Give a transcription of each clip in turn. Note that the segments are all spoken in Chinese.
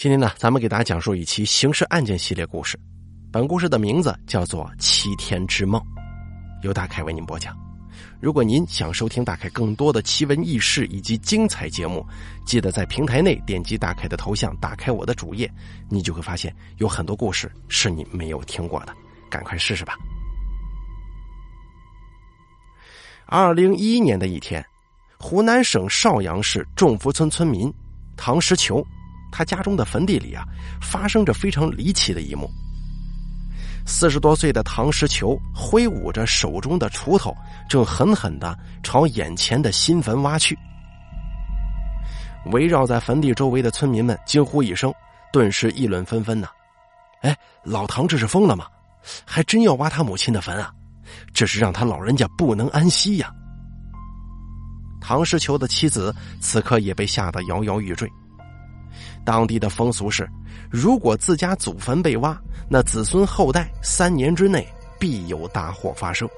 今天呢，咱们给大家讲述一期刑事案件系列故事。本故事的名字叫做《七天之梦》，由大凯为您播讲。如果您想收听大凯更多的奇闻异事以及精彩节目，记得在平台内点击大凯的头像，打开我的主页，你就会发现有很多故事是你没有听过的，赶快试试吧。二零一一年的一天，湖南省邵阳市众福村村民唐石球。他家中的坟地里啊，发生着非常离奇的一幕。四十多岁的唐石球挥舞着手中的锄头，正狠狠的朝眼前的新坟挖去。围绕在坟地周围的村民们惊呼一声，顿时议论纷纷呢。哎，老唐这是疯了吗？还真要挖他母亲的坟啊？这是让他老人家不能安息呀！唐石球的妻子此刻也被吓得摇摇欲坠。当地的风俗是，如果自家祖坟被挖，那子孙后代三年之内必有大祸发生。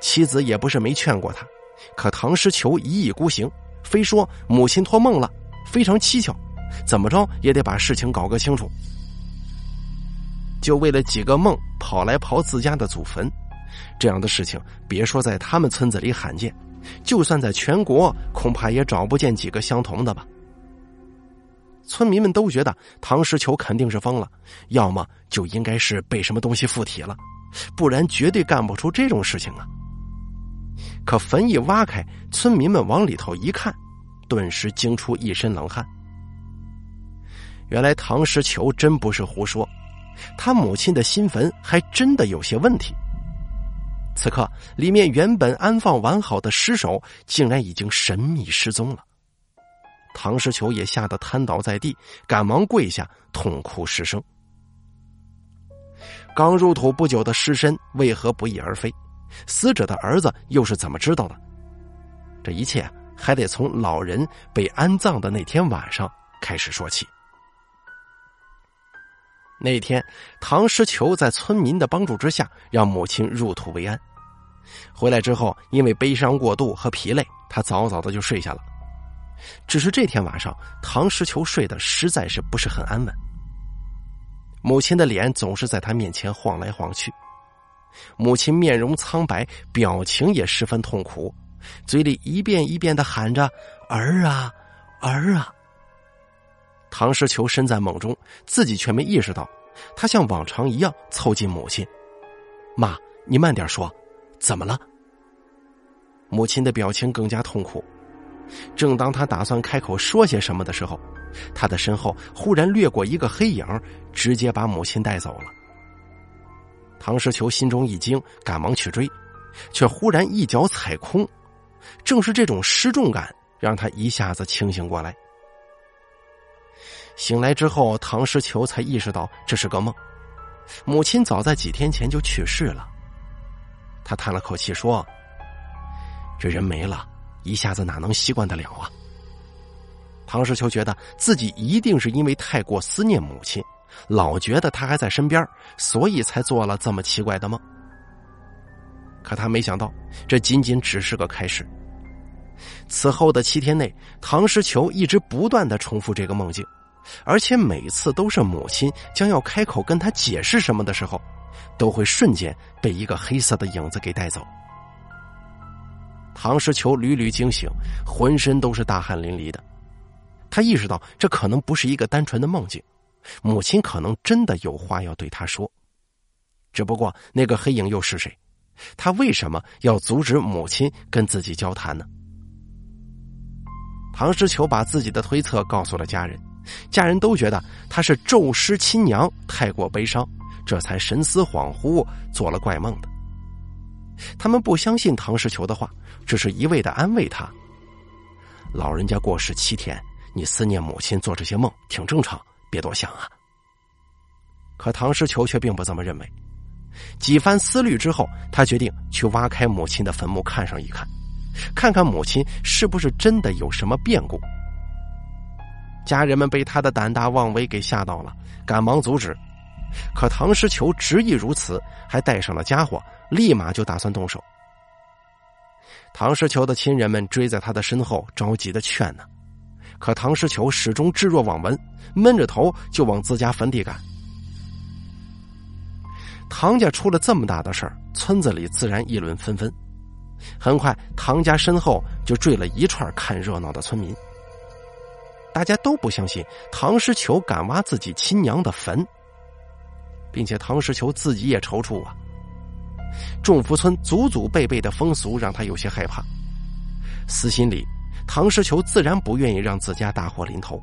妻子也不是没劝过他，可唐诗求一意孤行，非说母亲托梦了，非常蹊跷，怎么着也得把事情搞个清楚。就为了几个梦跑来刨自家的祖坟，这样的事情别说在他们村子里罕见，就算在全国，恐怕也找不见几个相同的吧。村民们都觉得唐石球肯定是疯了，要么就应该是被什么东西附体了，不然绝对干不出这种事情啊。可坟一挖开，村民们往里头一看，顿时惊出一身冷汗。原来唐石球真不是胡说，他母亲的新坟还真的有些问题。此刻，里面原本安放完好的尸首，竟然已经神秘失踪了。唐石球也吓得瘫倒在地，赶忙跪下痛哭失声。刚入土不久的尸身为何不翼而飞？死者的儿子又是怎么知道的？这一切还得从老人被安葬的那天晚上开始说起。那天，唐石球在村民的帮助之下，让母亲入土为安。回来之后，因为悲伤过度和疲累，他早早的就睡下了。只是这天晚上，唐石球睡得实在是不是很安稳。母亲的脸总是在他面前晃来晃去，母亲面容苍白，表情也十分痛苦，嘴里一遍一遍的喊着“儿啊，儿啊”。唐石球身在梦中，自己却没意识到，他像往常一样凑近母亲：“妈，你慢点说，怎么了？”母亲的表情更加痛苦。正当他打算开口说些什么的时候，他的身后忽然掠过一个黑影，直接把母亲带走了。唐石球心中一惊，赶忙去追，却忽然一脚踩空。正是这种失重感，让他一下子清醒过来。醒来之后，唐石球才意识到这是个梦，母亲早在几天前就去世了。他叹了口气说：“这人没了。”一下子哪能习惯得了啊？唐石球觉得自己一定是因为太过思念母亲，老觉得她还在身边，所以才做了这么奇怪的梦。可他没想到，这仅仅只是个开始。此后的七天内，唐石球一直不断的重复这个梦境，而且每次都是母亲将要开口跟他解释什么的时候，都会瞬间被一个黑色的影子给带走。唐石球屡屡惊醒，浑身都是大汗淋漓的。他意识到这可能不是一个单纯的梦境，母亲可能真的有话要对他说。只不过那个黑影又是谁？他为什么要阻止母亲跟自己交谈呢？唐石球把自己的推测告诉了家人，家人都觉得他是咒师亲娘，太过悲伤，这才神思恍惚做了怪梦的。他们不相信唐诗球的话。只是一味的安慰他。老人家过世七天，你思念母亲做这些梦挺正常，别多想啊。可唐诗球却并不这么认为。几番思虑之后，他决定去挖开母亲的坟墓看上一看，看看母亲是不是真的有什么变故。家人们被他的胆大妄为给吓到了，赶忙阻止。可唐诗球执意如此，还带上了家伙，立马就打算动手。唐石球的亲人们追在他的身后，着急的劝呢，可唐诗球始终置若罔闻，闷着头就往自家坟地赶。唐家出了这么大的事儿，村子里自然议论纷纷。很快，唐家身后就坠了一串看热闹的村民。大家都不相信唐诗球敢挖自己亲娘的坟，并且唐诗球自己也踌躇啊。众福村祖祖辈辈的风俗让他有些害怕，私心里，唐诗球自然不愿意让自家大祸临头。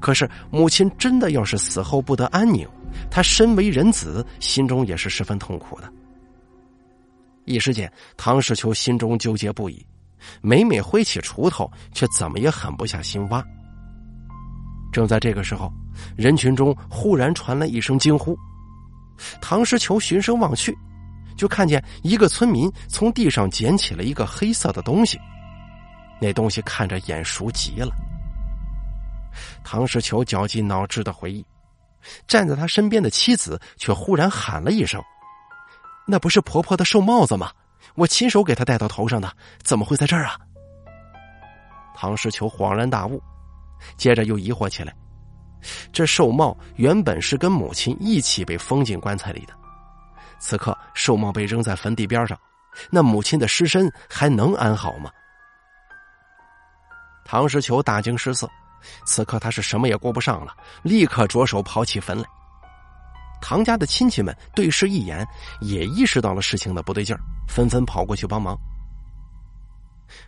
可是母亲真的要是死后不得安宁，他身为人子，心中也是十分痛苦的。一时间，唐世秋心中纠结不已，每每挥起锄头，却怎么也狠不下心挖。正在这个时候，人群中忽然传来一声惊呼，唐世秋循声望去，就看见一个村民从地上捡起了一个黑色的东西，那东西看着眼熟极了。唐世球绞尽脑汁的回忆，站在他身边的妻子却忽然喊了一声。那不是婆婆的寿帽子吗？我亲手给她戴到头上的，怎么会在这儿啊？唐世球恍然大悟，接着又疑惑起来：这寿帽原本是跟母亲一起被封进棺材里的，此刻寿帽被扔在坟地边上，那母亲的尸身还能安好吗？唐石球大惊失色，此刻他是什么也顾不上了，立刻着手刨起坟来。唐家的亲戚们对视一眼，也意识到了事情的不对劲儿，纷纷跑过去帮忙。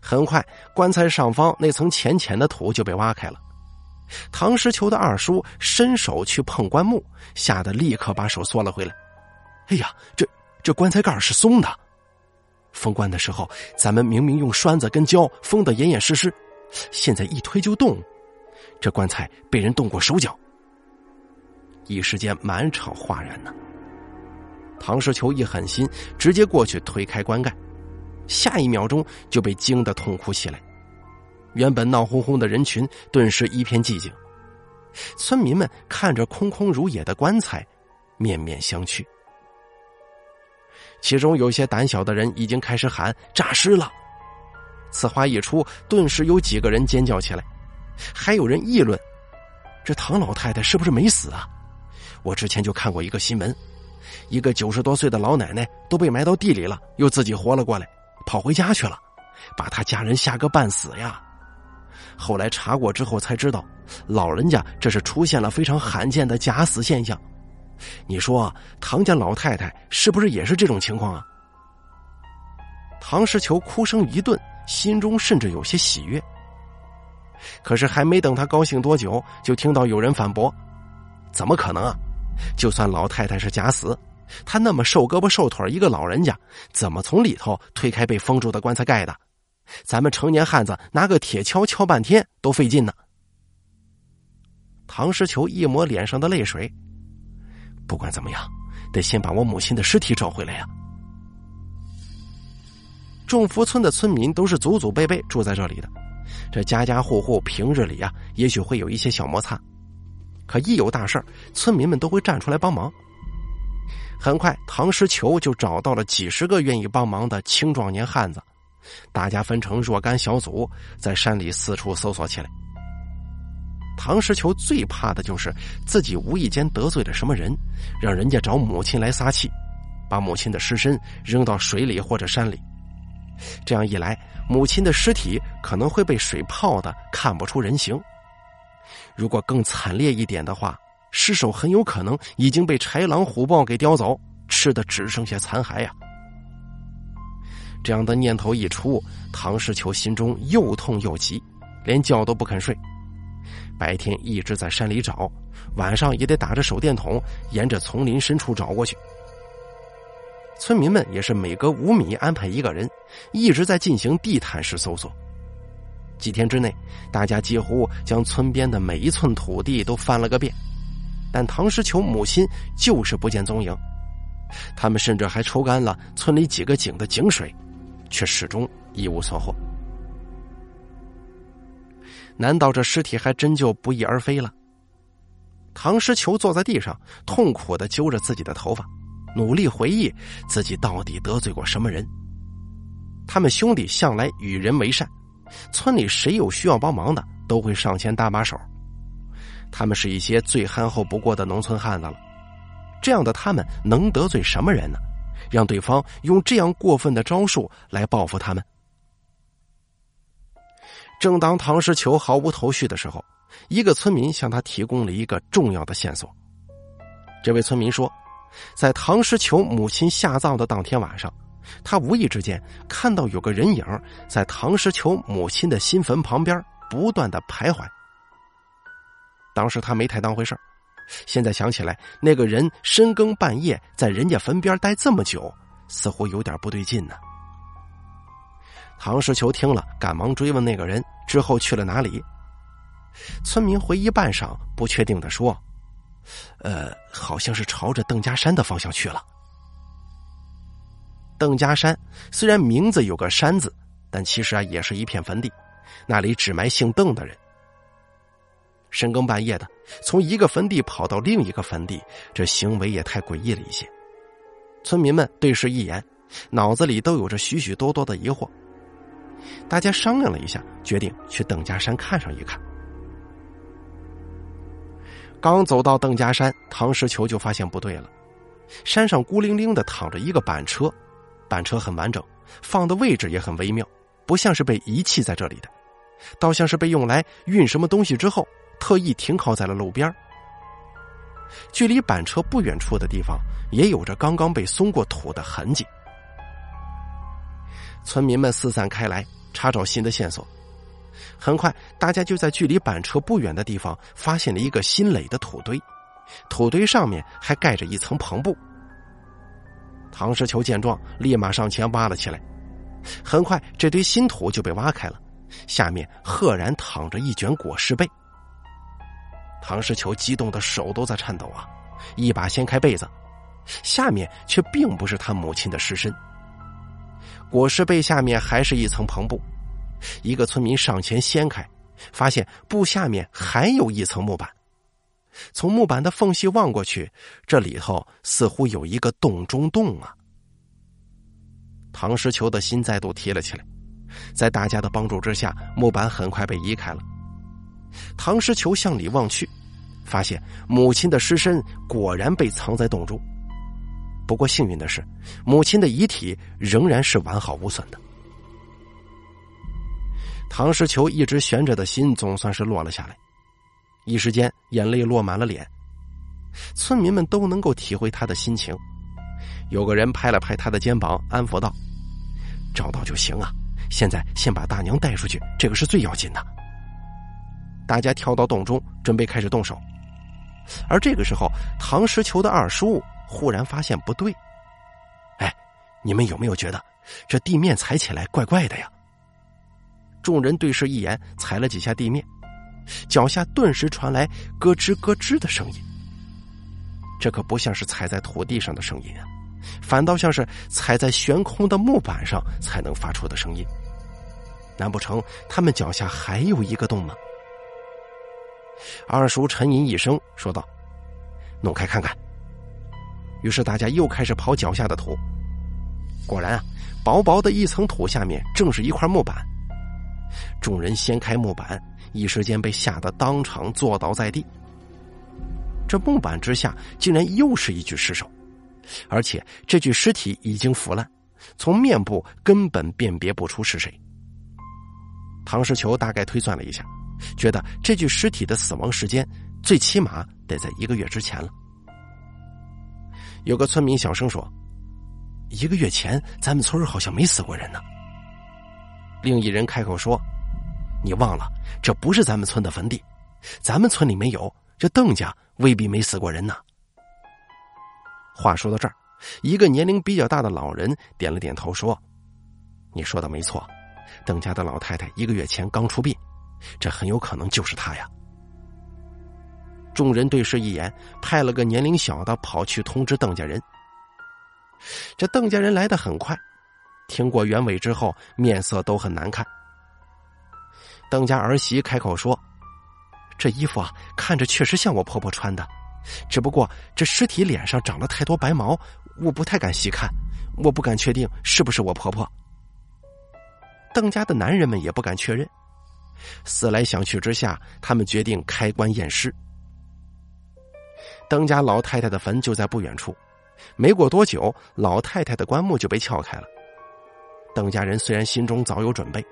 很快，棺材上方那层浅浅的土就被挖开了。唐诗球的二叔伸手去碰棺木，吓得立刻把手缩了回来。哎呀，这这棺材盖是松的。封棺的时候，咱们明明用栓子跟胶封得严严实实，现在一推就动，这棺材被人动过手脚。一时间满场哗然呢。唐世球一狠心，直接过去推开棺盖，下一秒钟就被惊得痛哭起来。原本闹哄哄的人群顿时一片寂静，村民们看着空空如也的棺材，面面相觑。其中有些胆小的人已经开始喊“诈尸了”，此话一出，顿时有几个人尖叫起来，还有人议论：“这唐老太太是不是没死啊？”我之前就看过一个新闻，一个九十多岁的老奶奶都被埋到地里了，又自己活了过来，跑回家去了，把他家人吓个半死呀。后来查过之后才知道，老人家这是出现了非常罕见的假死现象。你说唐家老太太是不是也是这种情况啊？唐石球哭声一顿，心中甚至有些喜悦。可是还没等他高兴多久，就听到有人反驳：“怎么可能啊？”就算老太太是假死，她那么瘦胳膊瘦腿一个老人家，怎么从里头推开被封住的棺材盖的？咱们成年汉子拿个铁锹敲半天都费劲呢。唐诗球一抹脸上的泪水，不管怎么样，得先把我母亲的尸体找回来呀。众福村的村民都是祖祖辈辈住在这里的，这家家户户平日里啊，也许会有一些小摩擦。可一有大事儿，村民们都会站出来帮忙。很快，唐诗球就找到了几十个愿意帮忙的青壮年汉子，大家分成若干小组，在山里四处搜索起来。唐诗球最怕的就是自己无意间得罪了什么人，让人家找母亲来撒气，把母亲的尸身扔到水里或者山里。这样一来，母亲的尸体可能会被水泡的看不出人形。如果更惨烈一点的话，尸首很有可能已经被豺狼虎豹给叼走，吃的只剩下残骸呀。这样的念头一出，唐世球心中又痛又急，连觉都不肯睡。白天一直在山里找，晚上也得打着手电筒，沿着丛林深处找过去。村民们也是每隔五米安排一个人，一直在进行地毯式搜索。几天之内，大家几乎将村边的每一寸土地都翻了个遍，但唐诗球母亲就是不见踪影。他们甚至还抽干了村里几个井的井水，却始终一无所获。难道这尸体还真就不翼而飞了？唐诗球坐在地上，痛苦的揪着自己的头发，努力回忆自己到底得罪过什么人。他们兄弟向来与人为善。村里谁有需要帮忙的，都会上前搭把手。他们是一些最憨厚不过的农村汉子了，这样的他们能得罪什么人呢？让对方用这样过分的招数来报复他们。正当唐诗球毫无头绪的时候，一个村民向他提供了一个重要的线索。这位村民说，在唐诗球母亲下葬的当天晚上，他无意之间看到有个人影在唐诗球母亲的新坟旁边不断的徘徊。当时他没太当回事现在想起来，那个人深更半夜在人家坟边待这么久，似乎有点不对劲呢。唐世球听了，赶忙追问那个人之后去了哪里。村民回忆半晌，不确定的说：“呃，好像是朝着邓家山的方向去了。”邓家山虽然名字有个“山”字，但其实啊也是一片坟地，那里只埋姓邓的人。深更半夜的，从一个坟地跑到另一个坟地，这行为也太诡异了一些。村民们对视一眼，脑子里都有着许许多多的疑惑。大家商量了一下，决定去邓家山看上一看。刚走到邓家山，唐石球就发现不对了。山上孤零零的躺着一个板车，板车很完整，放的位置也很微妙，不像是被遗弃在这里的，倒像是被用来运什么东西之后。特意停靠在了路边距离板车不远处的地方也有着刚刚被松过土的痕迹。村民们四散开来查找新的线索，很快大家就在距离板车不远的地方发现了一个新垒的土堆，土堆上面还盖着一层篷布。唐石球见状，立马上前挖了起来，很快这堆新土就被挖开了，下面赫然躺着一卷裹尸被。唐诗球激动的手都在颤抖啊！一把掀开被子，下面却并不是他母亲的尸身。裹尸被下面还是一层篷布。一个村民上前掀开，发现布下面还有一层木板。从木板的缝隙望过去，这里头似乎有一个洞中洞啊！唐诗球的心再度提了起来，在大家的帮助之下，木板很快被移开了。唐诗球向里望去，发现母亲的尸身果然被藏在洞中。不过幸运的是，母亲的遗体仍然是完好无损的。唐诗球一直悬着的心总算是落了下来，一时间眼泪落满了脸。村民们都能够体会他的心情。有个人拍了拍他的肩膀，安抚道：“找到就行啊，现在先把大娘带出去，这个是最要紧的。”大家跳到洞中，准备开始动手。而这个时候，唐石球的二叔忽然发现不对。哎，你们有没有觉得这地面踩起来怪怪的呀？众人对视一眼，踩了几下地面，脚下顿时传来咯吱咯吱的声音。这可不像是踩在土地上的声音啊，反倒像是踩在悬空的木板上才能发出的声音。难不成他们脚下还有一个洞吗？二叔沉吟一声，说道：“弄开看看。”于是大家又开始刨脚下的土。果然啊，薄薄的一层土下面正是一块木板。众人掀开木板，一时间被吓得当场坐倒在地。这木板之下竟然又是一具尸首，而且这具尸体已经腐烂，从面部根本辨别不出是谁。唐世球大概推算了一下。觉得这具尸体的死亡时间最起码得在一个月之前了。有个村民小声说：“一个月前，咱们村好像没死过人呢。”另一人开口说：“你忘了，这不是咱们村的坟地，咱们村里没有，这邓家未必没死过人呢。”话说到这儿，一个年龄比较大的老人点了点头说：“你说的没错，邓家的老太太一个月前刚出殡。”这很有可能就是他呀！众人对视一眼，派了个年龄小的跑去通知邓家人。这邓家人来的很快，听过原委之后，面色都很难看。邓家儿媳开口说：“这衣服啊，看着确实像我婆婆穿的，只不过这尸体脸上长了太多白毛，我不太敢细看，我不敢确定是不是我婆婆。”邓家的男人们也不敢确认。思来想去之下，他们决定开棺验尸。邓家老太太的坟就在不远处，没过多久，老太太的棺木就被撬开了。邓家人虽然心中早有准备，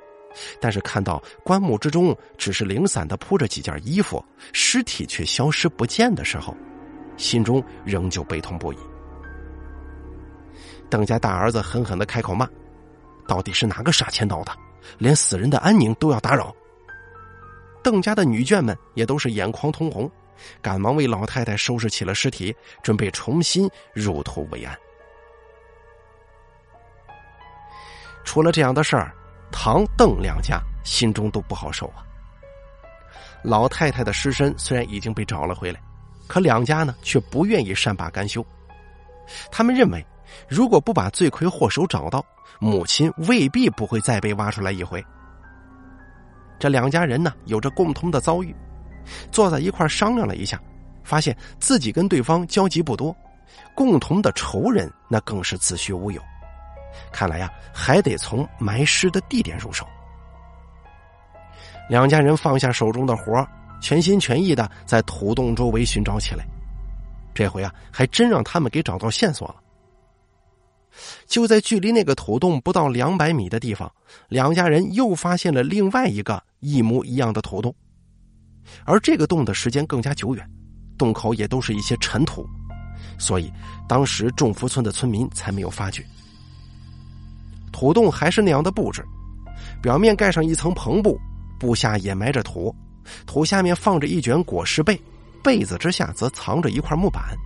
但是看到棺木之中只是零散的铺着几件衣服，尸体却消失不见的时候，心中仍旧悲痛不已。邓家大儿子狠狠的开口骂：“到底是哪个杀千刀的，连死人的安宁都要打扰？”邓家的女眷们也都是眼眶通红，赶忙为老太太收拾起了尸体，准备重新入土为安。出了这样的事儿，唐、邓两家心中都不好受啊。老太太的尸身虽然已经被找了回来，可两家呢却不愿意善罢甘休，他们认为。如果不把罪魁祸首找到，母亲未必不会再被挖出来一回。这两家人呢，有着共同的遭遇，坐在一块商量了一下，发现自己跟对方交集不多，共同的仇人那更是子虚乌有。看来呀，还得从埋尸的地点入手。两家人放下手中的活全心全意的在土洞周围寻找起来。这回啊，还真让他们给找到线索了。就在距离那个土洞不到两百米的地方，两家人又发现了另外一个一模一样的土洞，而这个洞的时间更加久远，洞口也都是一些尘土，所以当时众福村的村民才没有发觉。土洞还是那样的布置，表面盖上一层篷布，布下掩埋着土，土下面放着一卷裹尸被，被子之下则藏着一块木板。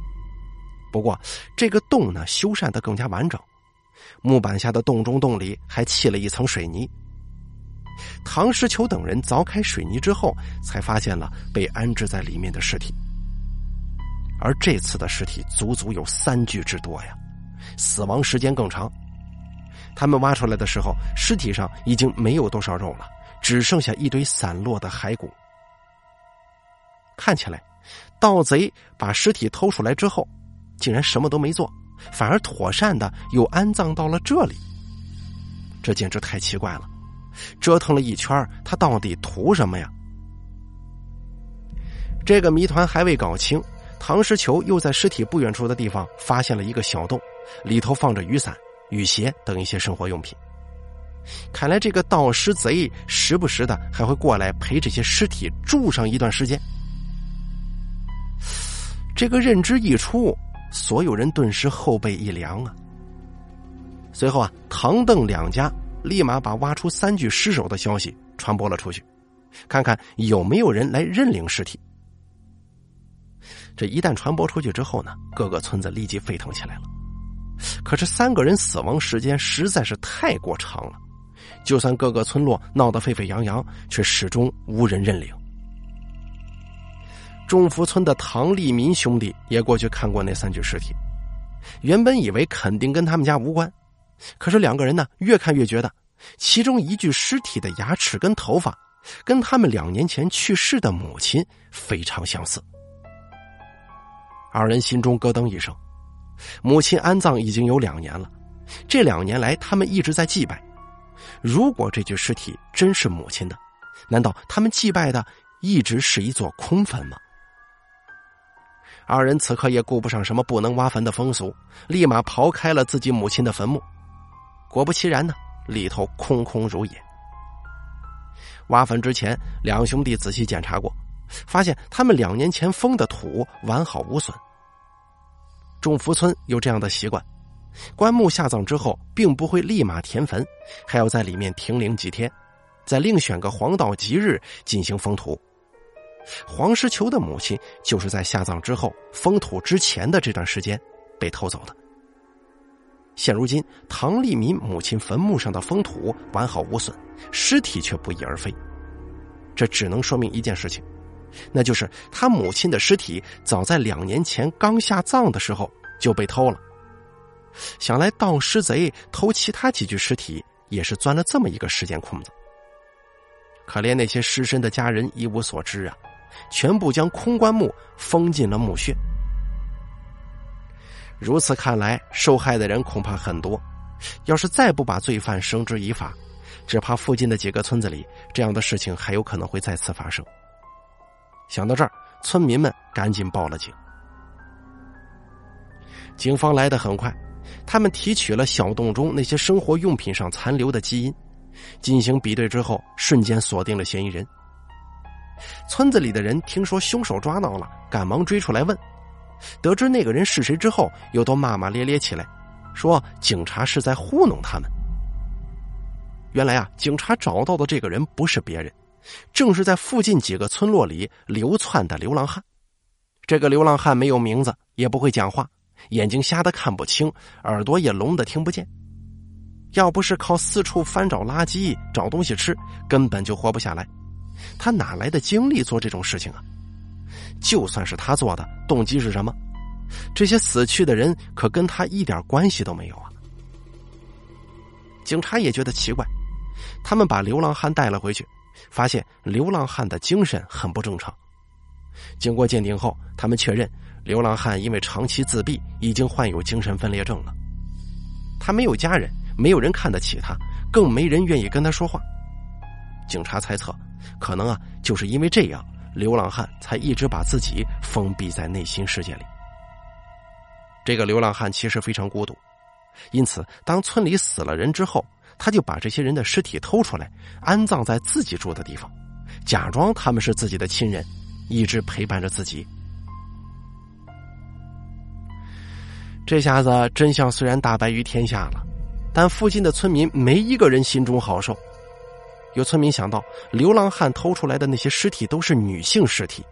不过，这个洞呢修缮的更加完整，木板下的洞中洞里还砌了一层水泥。唐石球等人凿开水泥之后，才发现了被安置在里面的尸体。而这次的尸体足足有三具之多呀，死亡时间更长。他们挖出来的时候，尸体上已经没有多少肉了，只剩下一堆散落的骸骨。看起来，盗贼把尸体偷出来之后。竟然什么都没做，反而妥善的又安葬到了这里，这简直太奇怪了！折腾了一圈，他到底图什么呀？这个谜团还未搞清，唐石球又在尸体不远处的地方发现了一个小洞，里头放着雨伞、雨鞋等一些生活用品。看来这个盗尸贼时不时的还会过来陪这些尸体住上一段时间。这个认知一出。所有人顿时后背一凉啊！随后啊，唐邓两家立马把挖出三具尸首的消息传播了出去，看看有没有人来认领尸体。这一旦传播出去之后呢，各个村子立即沸腾起来了。可是三个人死亡时间实在是太过长了，就算各个村落闹得沸沸扬扬，却始终无人认领。中福村的唐立民兄弟也过去看过那三具尸体，原本以为肯定跟他们家无关，可是两个人呢，越看越觉得，其中一具尸体的牙齿跟头发，跟他们两年前去世的母亲非常相似。二人心中咯噔一声，母亲安葬已经有两年了，这两年来他们一直在祭拜，如果这具尸体真是母亲的，难道他们祭拜的一直是一座空坟吗？二人此刻也顾不上什么不能挖坟的风俗，立马刨开了自己母亲的坟墓。果不其然呢，里头空空如也。挖坟之前，两兄弟仔细检查过，发现他们两年前封的土完好无损。众福村有这样的习惯：棺木下葬之后，并不会立马填坟，还要在里面停灵几天，再另选个黄道吉日进行封土。黄石球的母亲就是在下葬之后封土之前的这段时间被偷走的。现如今，唐立民母亲坟墓上的封土完好无损，尸体却不翼而飞，这只能说明一件事情，那就是他母亲的尸体早在两年前刚下葬的时候就被偷了。想来盗尸贼偷其他几具尸体也是钻了这么一个时间空子。可怜那些尸身的家人一无所知啊！全部将空棺木封进了墓穴。如此看来，受害的人恐怕很多。要是再不把罪犯绳之以法，只怕附近的几个村子里这样的事情还有可能会再次发生。想到这儿，村民们赶紧报了警。警方来的很快，他们提取了小洞中那些生活用品上残留的基因，进行比对之后，瞬间锁定了嫌疑人。村子里的人听说凶手抓到了，赶忙追出来问。得知那个人是谁之后，又都骂骂咧咧起来，说警察是在糊弄他们。原来啊，警察找到的这个人不是别人，正是在附近几个村落里流窜的流浪汉。这个流浪汉没有名字，也不会讲话，眼睛瞎的看不清，耳朵也聋的听不见。要不是靠四处翻找垃圾找东西吃，根本就活不下来。他哪来的精力做这种事情啊？就算是他做的，动机是什么？这些死去的人可跟他一点关系都没有啊！警察也觉得奇怪，他们把流浪汉带了回去，发现流浪汉的精神很不正常。经过鉴定后，他们确认流浪汉因为长期自闭，已经患有精神分裂症了。他没有家人，没有人看得起他，更没人愿意跟他说话。警察猜测，可能啊，就是因为这样。流浪汉才一直把自己封闭在内心世界里。这个流浪汉其实非常孤独，因此当村里死了人之后，他就把这些人的尸体偷出来，安葬在自己住的地方，假装他们是自己的亲人，一直陪伴着自己。这下子真相虽然大白于天下了，但附近的村民没一个人心中好受。有村民想到，流浪汉偷出来的那些尸体都是女性尸体，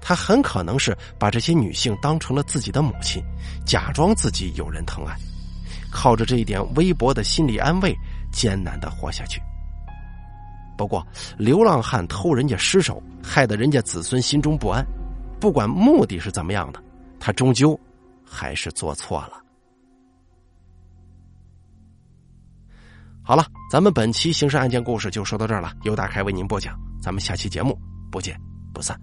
他很可能是把这些女性当成了自己的母亲，假装自己有人疼爱，靠着这一点微薄的心理安慰，艰难的活下去。不过，流浪汉偷人家尸首，害得人家子孙心中不安，不管目的是怎么样的，他终究还是做错了。好了，咱们本期刑事案件故事就说到这儿了。由大开为您播讲，咱们下期节目不见不散。